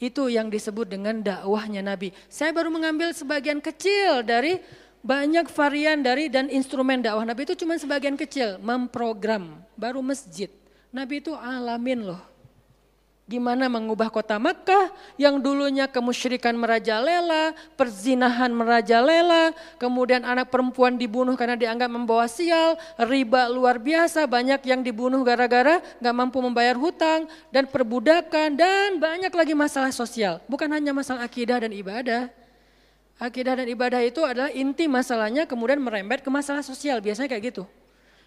Itu yang disebut dengan dakwahnya Nabi. Saya baru mengambil sebagian kecil dari banyak varian dari dan instrumen dakwah Nabi itu cuma sebagian kecil, memprogram, baru masjid. Nabi itu alamin loh. Gimana mengubah kota Mekah yang dulunya kemusyrikan merajalela, perzinahan merajalela, kemudian anak perempuan dibunuh karena dianggap membawa sial, riba luar biasa, banyak yang dibunuh gara-gara gak mampu membayar hutang, dan perbudakan, dan banyak lagi masalah sosial. Bukan hanya masalah akidah dan ibadah. Akidah dan ibadah itu adalah inti masalahnya kemudian merembet ke masalah sosial, biasanya kayak gitu.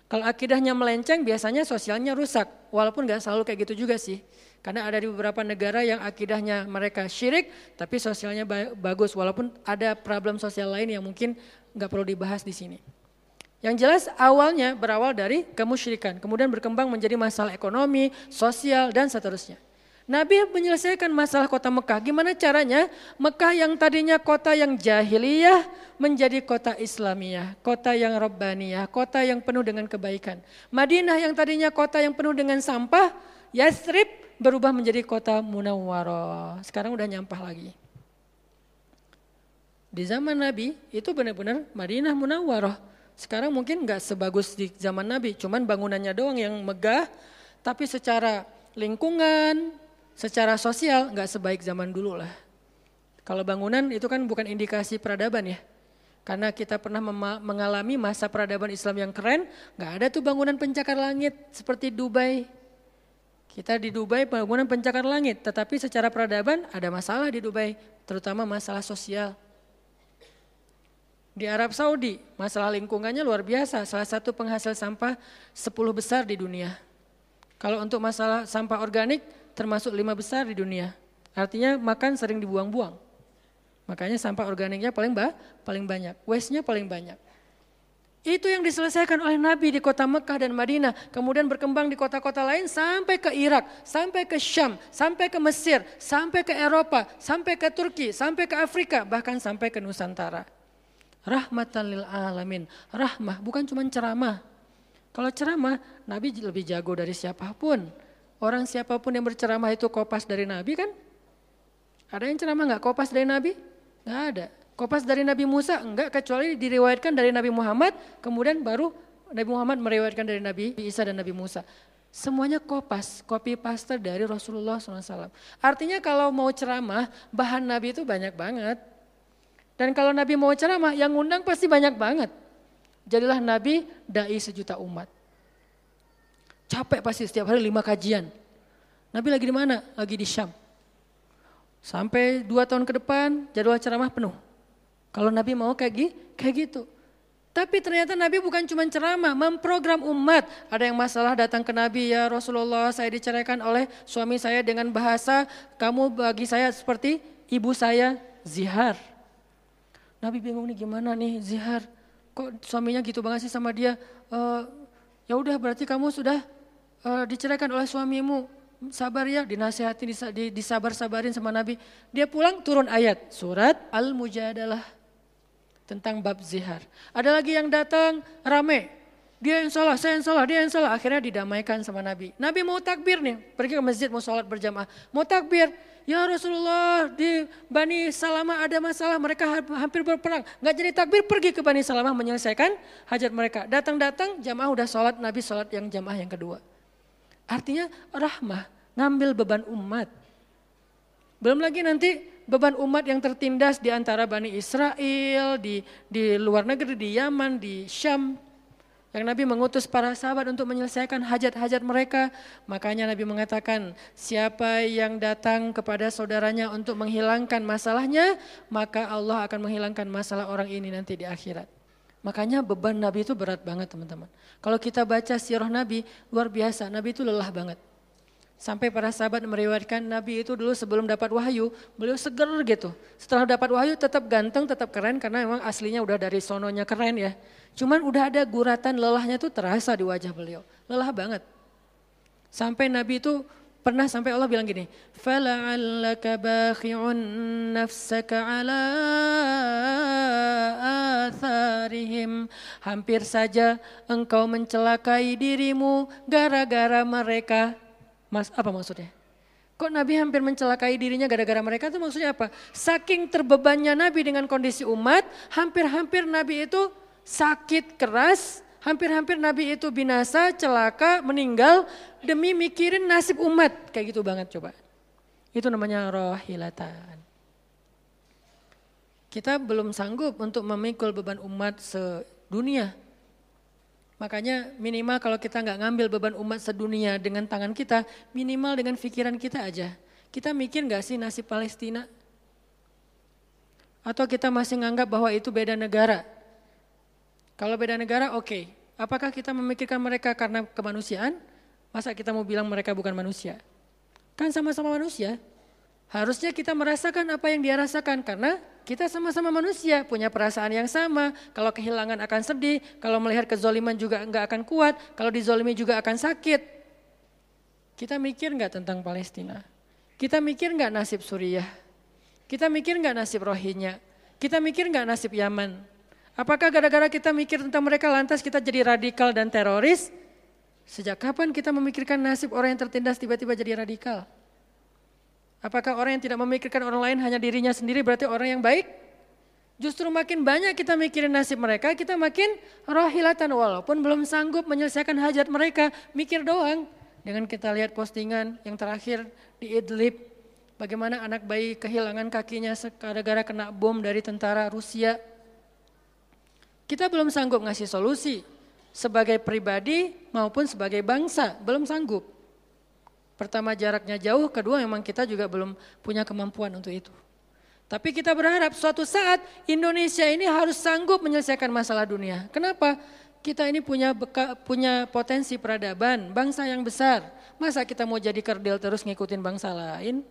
Kalau akidahnya melenceng biasanya sosialnya rusak, walaupun gak selalu kayak gitu juga sih. Karena ada di beberapa negara yang akidahnya mereka syirik, tapi sosialnya bagus. Walaupun ada problem sosial lain yang mungkin nggak perlu dibahas di sini. Yang jelas awalnya berawal dari kemusyrikan, kemudian berkembang menjadi masalah ekonomi, sosial, dan seterusnya. Nabi menyelesaikan masalah kota Mekah. Gimana caranya? Mekah yang tadinya kota yang jahiliyah menjadi kota Islamiyah, kota yang Rabbaniyah, kota yang penuh dengan kebaikan. Madinah yang tadinya kota yang penuh dengan sampah, Yasrib berubah menjadi kota Munawwarah. Sekarang udah nyampah lagi. Di zaman Nabi itu benar-benar Madinah Munawwarah. Sekarang mungkin nggak sebagus di zaman Nabi, cuman bangunannya doang yang megah, tapi secara lingkungan, secara sosial nggak sebaik zaman dulu lah. Kalau bangunan itu kan bukan indikasi peradaban ya. Karena kita pernah mengalami masa peradaban Islam yang keren, nggak ada tuh bangunan pencakar langit seperti Dubai, kita di Dubai bangunan pencakar langit, tetapi secara peradaban ada masalah di Dubai, terutama masalah sosial. Di Arab Saudi, masalah lingkungannya luar biasa, salah satu penghasil sampah 10 besar di dunia. Kalau untuk masalah sampah organik, termasuk lima besar di dunia. Artinya makan sering dibuang-buang. Makanya sampah organiknya paling bah, paling banyak, waste-nya paling banyak. Itu yang diselesaikan oleh Nabi di kota Mekah dan Madinah. Kemudian berkembang di kota-kota lain sampai ke Irak, sampai ke Syam, sampai ke Mesir, sampai ke Eropa, sampai ke Turki, sampai ke Afrika, bahkan sampai ke Nusantara. Rahmatan lil alamin. Rahmah bukan cuma ceramah. Kalau ceramah, Nabi lebih jago dari siapa pun. Orang siapa pun yang berceramah itu kopas dari Nabi kan? Ada yang ceramah nggak kopas dari Nabi? Nggak ada. Kopas dari Nabi Musa enggak kecuali diriwayatkan dari Nabi Muhammad, kemudian baru Nabi Muhammad meriwayatkan dari Nabi Isa dan Nabi Musa. Semuanya kopas, copy paste dari Rasulullah SAW. Artinya kalau mau ceramah, bahan Nabi itu banyak banget. Dan kalau Nabi mau ceramah, yang undang pasti banyak banget. Jadilah Nabi dai sejuta umat. Capek pasti setiap hari lima kajian. Nabi lagi di mana? Lagi di Syam. Sampai dua tahun ke depan jadwal ceramah penuh. Kalau Nabi mau kayak, kayak gitu. Tapi ternyata Nabi bukan cuma ceramah, memprogram umat. Ada yang masalah datang ke Nabi, ya Rasulullah saya diceraikan oleh suami saya dengan bahasa, kamu bagi saya seperti ibu saya, zihar. Nabi bingung nih gimana nih zihar, kok suaminya gitu banget sih sama dia. Uh, ya udah berarti kamu sudah uh, diceraikan oleh suamimu, sabar ya, dinasihati, disabar-sabarin sama Nabi. Dia pulang turun ayat, surat Al-Mujadalah tentang bab zihar. Ada lagi yang datang rame, dia yang salah, saya yang salah, dia yang salah. Akhirnya didamaikan sama Nabi. Nabi mau takbir nih, pergi ke masjid mau sholat berjamaah. Mau takbir, ya Rasulullah di Bani Salamah ada masalah, mereka hampir berperang. Gak jadi takbir, pergi ke Bani Salamah menyelesaikan hajat mereka. Datang-datang jamaah udah sholat, Nabi sholat yang jamaah yang kedua. Artinya rahmah, ngambil beban umat. Belum lagi nanti beban umat yang tertindas di antara Bani Israel, di, di luar negeri, di Yaman, di Syam. Yang Nabi mengutus para sahabat untuk menyelesaikan hajat-hajat mereka. Makanya Nabi mengatakan, siapa yang datang kepada saudaranya untuk menghilangkan masalahnya, maka Allah akan menghilangkan masalah orang ini nanti di akhirat. Makanya beban Nabi itu berat banget teman-teman. Kalau kita baca sirah Nabi, luar biasa. Nabi itu lelah banget. Sampai para sahabat meriwayatkan Nabi itu dulu sebelum dapat wahyu, beliau seger gitu. Setelah dapat wahyu tetap ganteng, tetap keren karena memang aslinya udah dari sononya keren ya. Cuman udah ada guratan lelahnya tuh terasa di wajah beliau. Lelah banget. Sampai Nabi itu pernah sampai Allah bilang gini, فَلَعَلَّكَ bakhi'un نَفْسَكَ عَلَىٰ آثَارِهِمْ Hampir saja engkau mencelakai dirimu gara-gara mereka Mas, apa maksudnya? Kok Nabi hampir mencelakai dirinya gara-gara mereka itu maksudnya apa? Saking terbebannya Nabi dengan kondisi umat, hampir-hampir Nabi itu sakit keras, hampir-hampir Nabi itu binasa, celaka, meninggal demi mikirin nasib umat. Kayak gitu banget coba. Itu namanya rohilatan. Kita belum sanggup untuk memikul beban umat sedunia. Makanya minimal kalau kita nggak ngambil beban umat sedunia dengan tangan kita, minimal dengan pikiran kita aja. Kita mikir nggak sih nasib Palestina? Atau kita masih nganggap bahwa itu beda negara? Kalau beda negara oke. Okay. Apakah kita memikirkan mereka karena kemanusiaan? Masa kita mau bilang mereka bukan manusia? Kan sama-sama manusia. Harusnya kita merasakan apa yang dia rasakan karena kita sama-sama manusia, punya perasaan yang sama. Kalau kehilangan akan sedih, kalau melihat kezoliman juga enggak akan kuat, kalau dizolimi juga akan sakit. Kita mikir enggak tentang Palestina? Kita mikir enggak nasib Suriah? Kita mikir enggak nasib Rohingya? Kita mikir enggak nasib Yaman? Apakah gara-gara kita mikir tentang mereka lantas kita jadi radikal dan teroris? Sejak kapan kita memikirkan nasib orang yang tertindas tiba-tiba jadi radikal? Apakah orang yang tidak memikirkan orang lain hanya dirinya sendiri berarti orang yang baik? Justru makin banyak kita mikirin nasib mereka, kita makin rohilatan walaupun belum sanggup menyelesaikan hajat mereka, mikir doang. Dengan kita lihat postingan yang terakhir di Idlib, bagaimana anak bayi kehilangan kakinya gara-gara kena bom dari tentara Rusia. Kita belum sanggup ngasih solusi sebagai pribadi maupun sebagai bangsa, belum sanggup. Pertama jaraknya jauh, kedua memang kita juga belum punya kemampuan untuk itu. Tapi kita berharap suatu saat Indonesia ini harus sanggup menyelesaikan masalah dunia. Kenapa? Kita ini punya beka, punya potensi peradaban, bangsa yang besar. Masa kita mau jadi kerdil terus ngikutin bangsa lain?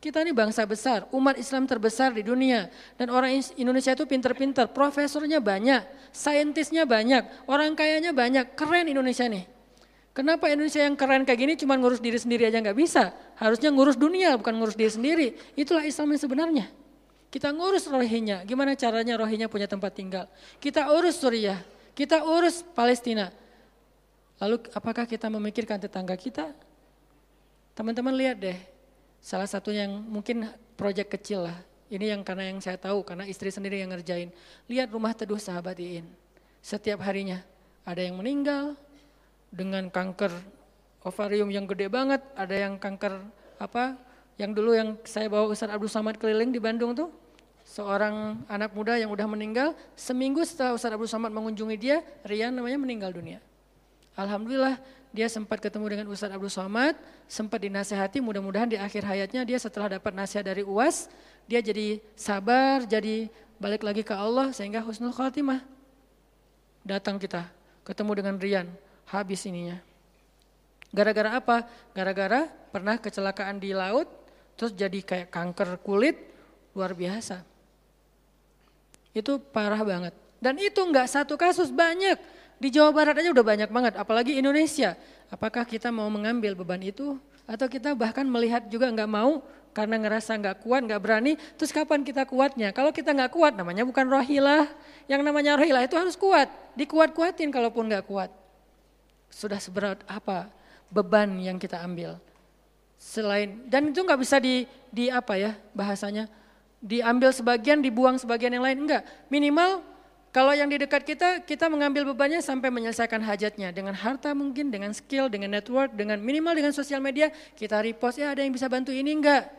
Kita ini bangsa besar, umat Islam terbesar di dunia. Dan orang Indonesia itu pinter-pinter, profesornya banyak, saintisnya banyak, orang kayanya banyak, keren Indonesia nih. Kenapa Indonesia yang keren kayak gini cuma ngurus diri sendiri aja nggak bisa? Harusnya ngurus dunia bukan ngurus diri sendiri. Itulah Islam yang sebenarnya. Kita ngurus rohinya, gimana caranya rohinya punya tempat tinggal. Kita urus Suriah, kita urus Palestina. Lalu apakah kita memikirkan tetangga kita? Teman-teman lihat deh, salah satu yang mungkin proyek kecil lah. Ini yang karena yang saya tahu, karena istri sendiri yang ngerjain. Lihat rumah teduh sahabat Iin. Setiap harinya ada yang meninggal, dengan kanker ovarium yang gede banget, ada yang kanker apa? Yang dulu yang saya bawa Ustaz Abdul Samad keliling di Bandung tuh, seorang anak muda yang udah meninggal, seminggu setelah Ustaz Abdul Samad mengunjungi dia, Rian namanya meninggal dunia. Alhamdulillah dia sempat ketemu dengan Ustaz Abdul Somad, sempat dinasehati mudah-mudahan di akhir hayatnya dia setelah dapat nasihat dari UAS, dia jadi sabar, jadi balik lagi ke Allah sehingga husnul khatimah. Datang kita ketemu dengan Rian, habis ininya. Gara-gara apa? Gara-gara pernah kecelakaan di laut, terus jadi kayak kanker kulit, luar biasa. Itu parah banget. Dan itu enggak satu kasus, banyak. Di Jawa Barat aja udah banyak banget, apalagi Indonesia. Apakah kita mau mengambil beban itu? Atau kita bahkan melihat juga enggak mau karena ngerasa enggak kuat, enggak berani. Terus kapan kita kuatnya? Kalau kita enggak kuat namanya bukan rohilah. Yang namanya rohilah itu harus kuat. Dikuat-kuatin kalaupun enggak kuat. Sudah seberat apa beban yang kita ambil. Selain dan itu nggak bisa di di apa ya bahasanya diambil sebagian dibuang sebagian yang lain enggak. Minimal kalau yang di dekat kita kita mengambil bebannya sampai menyelesaikan hajatnya dengan harta mungkin dengan skill dengan network dengan minimal dengan sosial media kita repost ya ada yang bisa bantu ini enggak.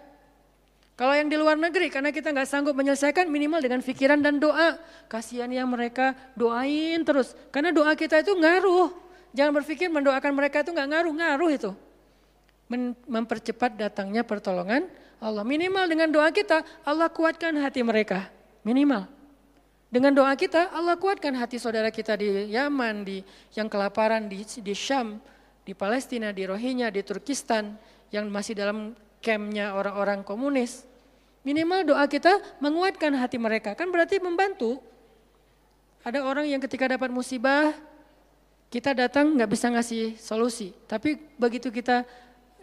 Kalau yang di luar negeri karena kita nggak sanggup menyelesaikan minimal dengan pikiran dan doa. Kasihan yang mereka doain terus karena doa kita itu ngaruh. Jangan berpikir mendoakan mereka itu nggak ngaruh-ngaruh itu. mempercepat datangnya pertolongan Allah. Minimal dengan doa kita, Allah kuatkan hati mereka. Minimal. Dengan doa kita, Allah kuatkan hati saudara kita di Yaman, di yang kelaparan di, di Syam, di Palestina, di Rohingya, di Turkistan, yang masih dalam campnya orang-orang komunis. Minimal doa kita menguatkan hati mereka. Kan berarti membantu. Ada orang yang ketika dapat musibah, kita datang nggak bisa ngasih solusi, tapi begitu kita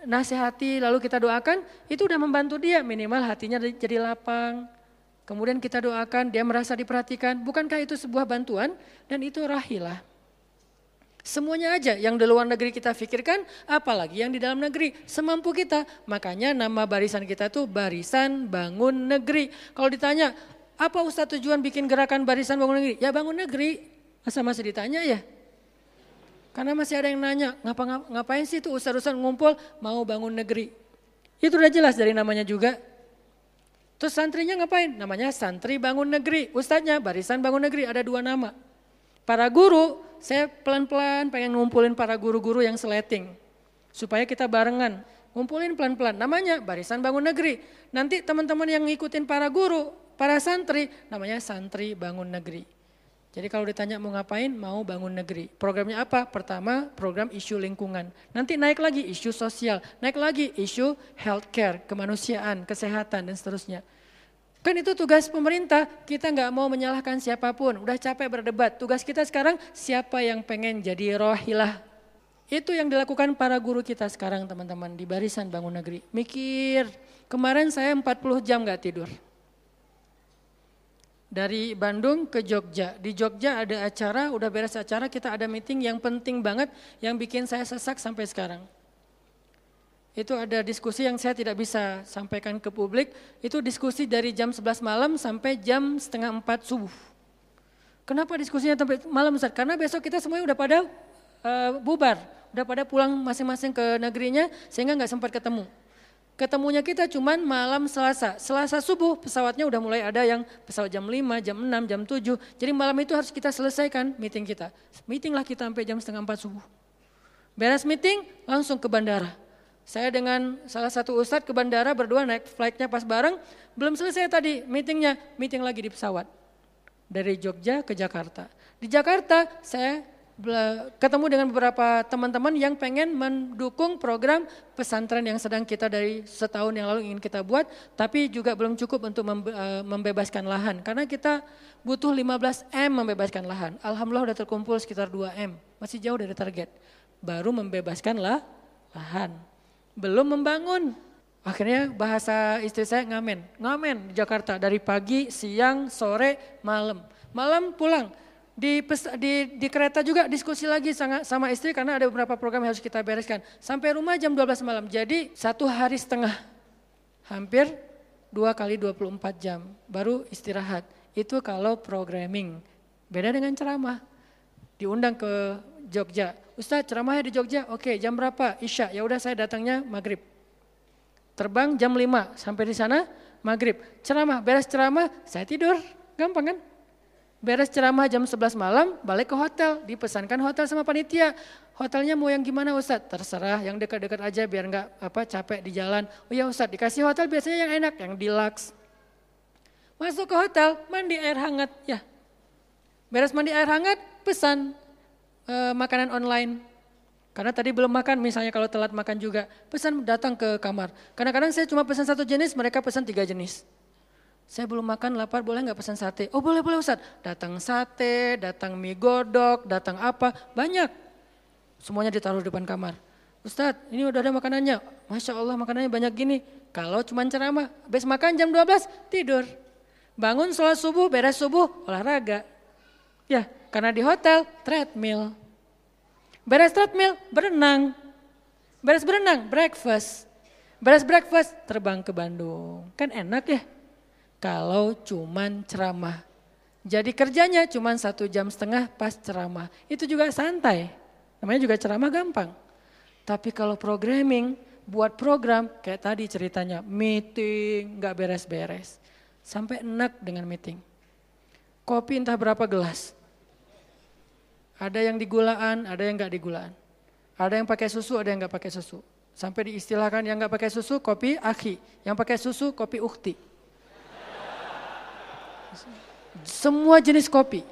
nasihati lalu kita doakan, itu udah membantu dia minimal hatinya jadi lapang. Kemudian kita doakan, dia merasa diperhatikan. Bukankah itu sebuah bantuan? Dan itu rahilah. Semuanya aja yang di luar negeri kita pikirkan, apalagi yang di dalam negeri. Semampu kita. Makanya nama barisan kita tuh Barisan Bangun Negeri. Kalau ditanya, apa Ustadz tujuan bikin gerakan Barisan Bangun Negeri? Ya bangun negeri. Masa masih ditanya ya? Karena masih ada yang nanya, ngapa, ngapain sih tuh Ustadz-Ustadz ngumpul mau bangun negeri? Itu udah jelas dari namanya juga. Terus santrinya ngapain? Namanya santri bangun negeri. Ustadznya barisan bangun negeri, ada dua nama. Para guru, saya pelan-pelan pengen ngumpulin para guru-guru yang seleting. Supaya kita barengan. Ngumpulin pelan-pelan. Namanya Barisan Bangun Negeri. Nanti teman-teman yang ngikutin para guru, para santri, namanya Santri Bangun Negeri. Jadi kalau ditanya mau ngapain, mau bangun negeri. Programnya apa? Pertama, program isu lingkungan. Nanti naik lagi isu sosial, naik lagi isu healthcare, kemanusiaan, kesehatan, dan seterusnya. Kan itu tugas pemerintah, kita nggak mau menyalahkan siapa pun, udah capek berdebat. Tugas kita sekarang siapa yang pengen jadi rohilah. Itu yang dilakukan para guru kita sekarang teman-teman di barisan bangun negeri. Mikir, kemarin saya 40 jam nggak tidur. Dari Bandung ke Jogja. Di Jogja ada acara, udah beres acara, kita ada meeting yang penting banget yang bikin saya sesak sampai sekarang itu ada diskusi yang saya tidak bisa sampaikan ke publik, itu diskusi dari jam 11 malam sampai jam setengah 4 subuh. Kenapa diskusinya sampai malam Ustaz? Karena besok kita semuanya udah pada uh, bubar, udah pada pulang masing-masing ke negerinya sehingga nggak sempat ketemu. Ketemunya kita cuman malam Selasa. Selasa subuh pesawatnya udah mulai ada yang pesawat jam 5, jam 6, jam 7. Jadi malam itu harus kita selesaikan meeting kita. Meeting lah kita sampai jam setengah 4 subuh. Beres meeting langsung ke bandara saya dengan salah satu ustadz ke bandara berdua naik flightnya pas bareng, belum selesai tadi meetingnya, meeting lagi di pesawat. Dari Jogja ke Jakarta. Di Jakarta saya ketemu dengan beberapa teman-teman yang pengen mendukung program pesantren yang sedang kita dari setahun yang lalu ingin kita buat, tapi juga belum cukup untuk eh, membebaskan lahan. Karena kita butuh 15 M membebaskan lahan. Alhamdulillah udah terkumpul sekitar 2 M, masih jauh dari target. Baru membebaskan lah lahan belum membangun. Akhirnya bahasa istri saya ngamen, ngamen di Jakarta dari pagi, siang, sore, malam. Malam pulang. Di, di, di kereta juga diskusi lagi sama, sama istri karena ada beberapa program yang harus kita bereskan. Sampai rumah jam 12 malam, jadi satu hari setengah. Hampir dua kali 24 jam, baru istirahat. Itu kalau programming. Beda dengan ceramah. Diundang ke Jogja, Ustaz ceramahnya di Jogja, oke jam berapa? Isya, ya udah saya datangnya maghrib. Terbang jam 5 sampai di sana maghrib. Ceramah, beres ceramah saya tidur, gampang kan? Beres ceramah jam 11 malam balik ke hotel, dipesankan hotel sama panitia. Hotelnya mau yang gimana Ustadz? Terserah, yang dekat-dekat aja biar nggak apa capek di jalan. Oh ya Ustadz, dikasih hotel biasanya yang enak, yang deluxe. Masuk ke hotel, mandi air hangat, ya. Beres mandi air hangat, pesan uh, makanan online. Karena tadi belum makan, misalnya kalau telat makan juga, pesan datang ke kamar. Kadang-kadang saya cuma pesan satu jenis, mereka pesan tiga jenis. Saya belum makan, lapar, boleh nggak pesan sate? Oh boleh, boleh Ustaz. Datang sate, datang mie godok, datang apa, banyak. Semuanya ditaruh di depan kamar. Ustaz, ini udah ada makanannya. Masya Allah makanannya banyak gini. Kalau cuma ceramah, habis makan jam 12, tidur. Bangun sholat subuh, beres subuh, olahraga. Ya, karena di hotel treadmill. Beres treadmill, berenang. Beres berenang, breakfast. Beres breakfast, terbang ke Bandung. Kan enak ya? Kalau cuman ceramah. Jadi kerjanya cuman satu jam setengah pas ceramah. Itu juga santai. Namanya juga ceramah gampang. Tapi kalau programming, buat program kayak tadi ceritanya, meeting gak beres-beres. Sampai enak dengan meeting. Kopi entah berapa gelas. Ada yang digulaan, ada yang nggak digulaan. Ada yang pakai susu, ada yang nggak pakai susu. Sampai diistilahkan yang nggak pakai susu kopi akhi, yang pakai susu kopi ukti. Semua jenis kopi.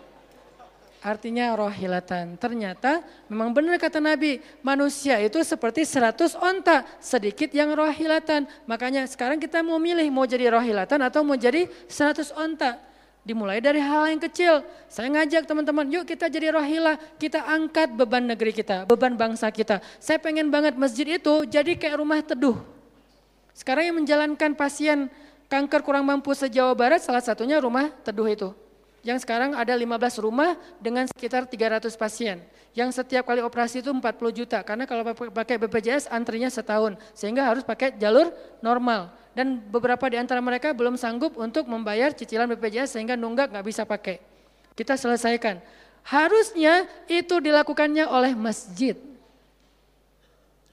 Artinya rohilatan. Ternyata memang benar kata Nabi, manusia itu seperti 100 onta, sedikit yang rohilatan. Makanya sekarang kita mau milih mau jadi rohilatan atau mau jadi 100 onta. Dimulai dari hal yang kecil. Saya ngajak teman-teman, yuk kita jadi rohilah, kita angkat beban negeri kita, beban bangsa kita. Saya pengen banget masjid itu jadi kayak rumah teduh. Sekarang yang menjalankan pasien kanker kurang mampu se-Jawa Barat salah satunya rumah teduh itu. Yang sekarang ada 15 rumah dengan sekitar 300 pasien. Yang setiap kali operasi itu 40 juta. Karena kalau pakai BPJS antrinya setahun. Sehingga harus pakai jalur normal. Dan beberapa di antara mereka belum sanggup untuk membayar cicilan BPJS sehingga nunggak nggak bisa pakai. Kita selesaikan. Harusnya itu dilakukannya oleh masjid.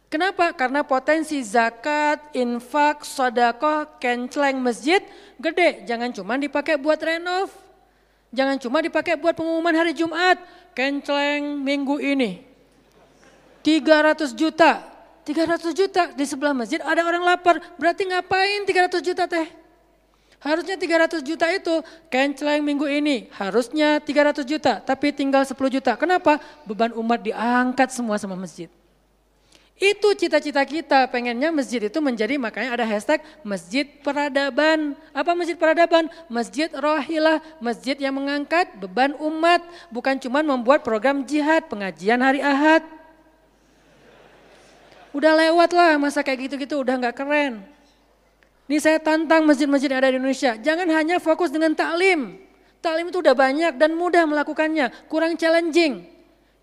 Kenapa? Karena potensi zakat, infak, sodako, kenceleng masjid gede. Jangan cuma dipakai buat renov. Jangan cuma dipakai buat pengumuman hari Jumat. Kenceleng minggu ini. 300 juta. 300 juta di sebelah masjid ada orang lapar. Berarti ngapain 300 juta teh? Harusnya 300 juta itu kenceleng minggu ini. Harusnya 300 juta tapi tinggal 10 juta. Kenapa? Beban umat diangkat semua sama masjid. Itu cita-cita kita, pengennya masjid itu menjadi makanya ada hashtag masjid peradaban. Apa masjid peradaban? Masjid rohilah, masjid yang mengangkat beban umat. Bukan cuma membuat program jihad, pengajian hari ahad. Udah lewat lah masa kayak gitu-gitu, udah gak keren. Ini saya tantang masjid-masjid yang ada di Indonesia, jangan hanya fokus dengan taklim. Taklim itu udah banyak dan mudah melakukannya, kurang challenging.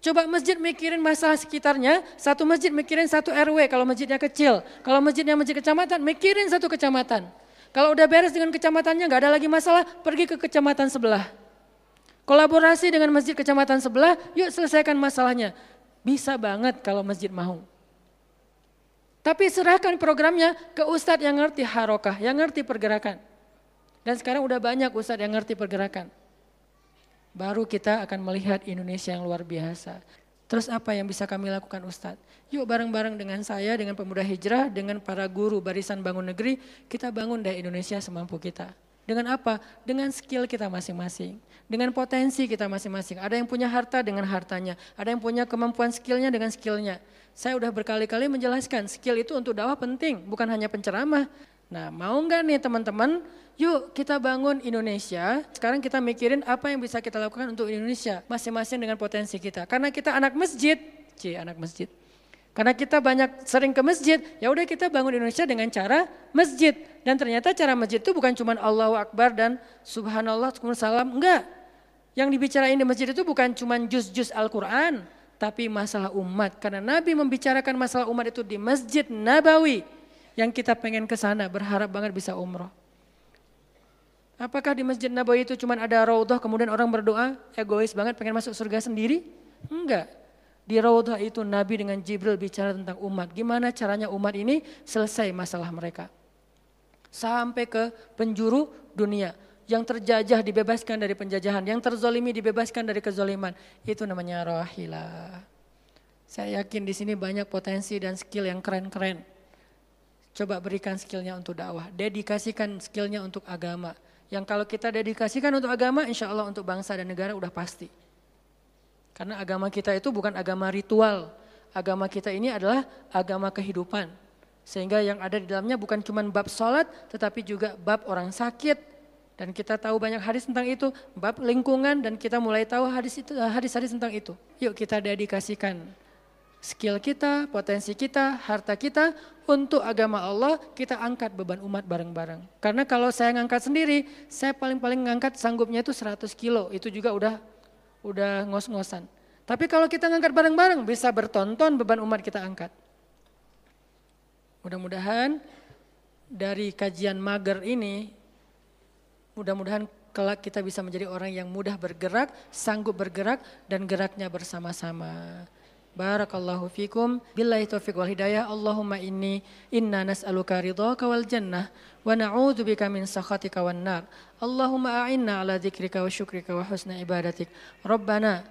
Coba masjid mikirin masalah sekitarnya, satu masjid mikirin satu RW kalau masjidnya kecil. Kalau masjidnya masjid kecamatan, mikirin satu kecamatan. Kalau udah beres dengan kecamatannya nggak ada lagi masalah, pergi ke kecamatan sebelah. Kolaborasi dengan masjid kecamatan sebelah, yuk selesaikan masalahnya. Bisa banget kalau masjid mau. Tapi serahkan programnya ke ustadz yang ngerti harokah, yang ngerti pergerakan. Dan sekarang udah banyak ustadz yang ngerti pergerakan baru kita akan melihat Indonesia yang luar biasa. Terus apa yang bisa kami lakukan Ustadz? Yuk bareng-bareng dengan saya, dengan pemuda hijrah, dengan para guru barisan bangun negeri, kita bangun deh Indonesia semampu kita. Dengan apa? Dengan skill kita masing-masing. Dengan potensi kita masing-masing. Ada yang punya harta dengan hartanya. Ada yang punya kemampuan skillnya dengan skillnya. Saya udah berkali-kali menjelaskan, skill itu untuk dakwah penting, bukan hanya penceramah. Nah mau nggak nih teman-teman Yuk kita bangun Indonesia. Sekarang kita mikirin apa yang bisa kita lakukan untuk Indonesia. Masing-masing dengan potensi kita. Karena kita anak masjid. C, anak masjid. Karena kita banyak sering ke masjid, ya udah kita bangun Indonesia dengan cara masjid. Dan ternyata cara masjid itu bukan cuma Allahu Akbar dan Subhanallah, salam, enggak. Yang dibicarain di masjid itu bukan cuma juz-juz Al-Quran, tapi masalah umat. Karena Nabi membicarakan masalah umat itu di Masjid Nabawi. Yang kita pengen ke sana, berharap banget bisa umroh. Apakah di Masjid Nabawi itu cuma ada raudhah kemudian orang berdoa egois banget pengen masuk surga sendiri? Enggak. Di raudhah itu Nabi dengan Jibril bicara tentang umat. Gimana caranya umat ini selesai masalah mereka. Sampai ke penjuru dunia. Yang terjajah dibebaskan dari penjajahan. Yang terzolimi dibebaskan dari kezoliman. Itu namanya rahilah. Saya yakin di sini banyak potensi dan skill yang keren-keren. Coba berikan skillnya untuk dakwah. Dedikasikan skillnya untuk agama yang kalau kita dedikasikan untuk agama, insya Allah untuk bangsa dan negara udah pasti. Karena agama kita itu bukan agama ritual. Agama kita ini adalah agama kehidupan. Sehingga yang ada di dalamnya bukan cuma bab sholat, tetapi juga bab orang sakit. Dan kita tahu banyak hadis tentang itu, bab lingkungan dan kita mulai tahu hadis itu hadis-hadis tentang itu. Yuk kita dedikasikan skill kita, potensi kita, harta kita untuk agama Allah, kita angkat beban umat bareng-bareng. Karena kalau saya ngangkat sendiri, saya paling-paling ngangkat sanggupnya itu 100 kilo, itu juga udah udah ngos-ngosan. Tapi kalau kita ngangkat bareng-bareng, bisa bertonton beban umat kita angkat. Mudah-mudahan dari kajian mager ini, mudah-mudahan kelak kita bisa menjadi orang yang mudah bergerak, sanggup bergerak, dan geraknya bersama-sama. بارك الله فيكم بالله التوفيق والهداية اللهم إني إنا نسألك رضاك والجنة ونعوذ بك من سخطك والنار اللهم أعنا على ذكرك وشكرك وحسن عبادتك ربنا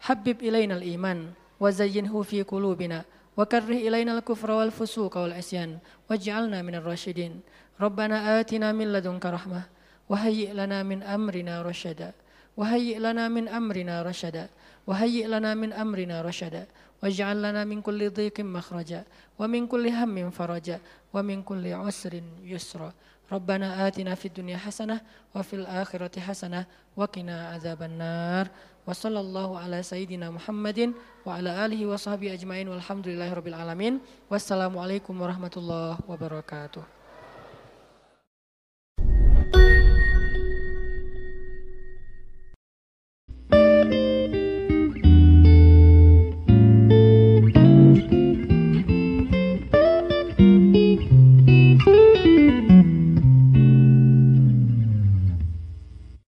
حبب إلينا الإيمان وزينه في قلوبنا وكره إلينا الكفر والفسوق والعصيان واجعلنا من الراشدين ربنا آتنا من لدنك رحمة وهيئ لنا من أمرنا رشدا وهيئ لنا من أمرنا رشدا وهيئ لنا من أمرنا رشدا Waj'al lana min kulli dhiqin makhraja wa min kulli hammin faraja wa min kulli usrin yusra. Rabbana atina fid dunya hasanah wa fil akhirati hasanah wa qina adzaban nar. Wa sallallahu ala sayyidina Muhammadin wa ala alihi wa sahbihi ajmain walhamdulillahi rabbil alamin. Wassalamualaikum warahmatullahi wabarakatuh.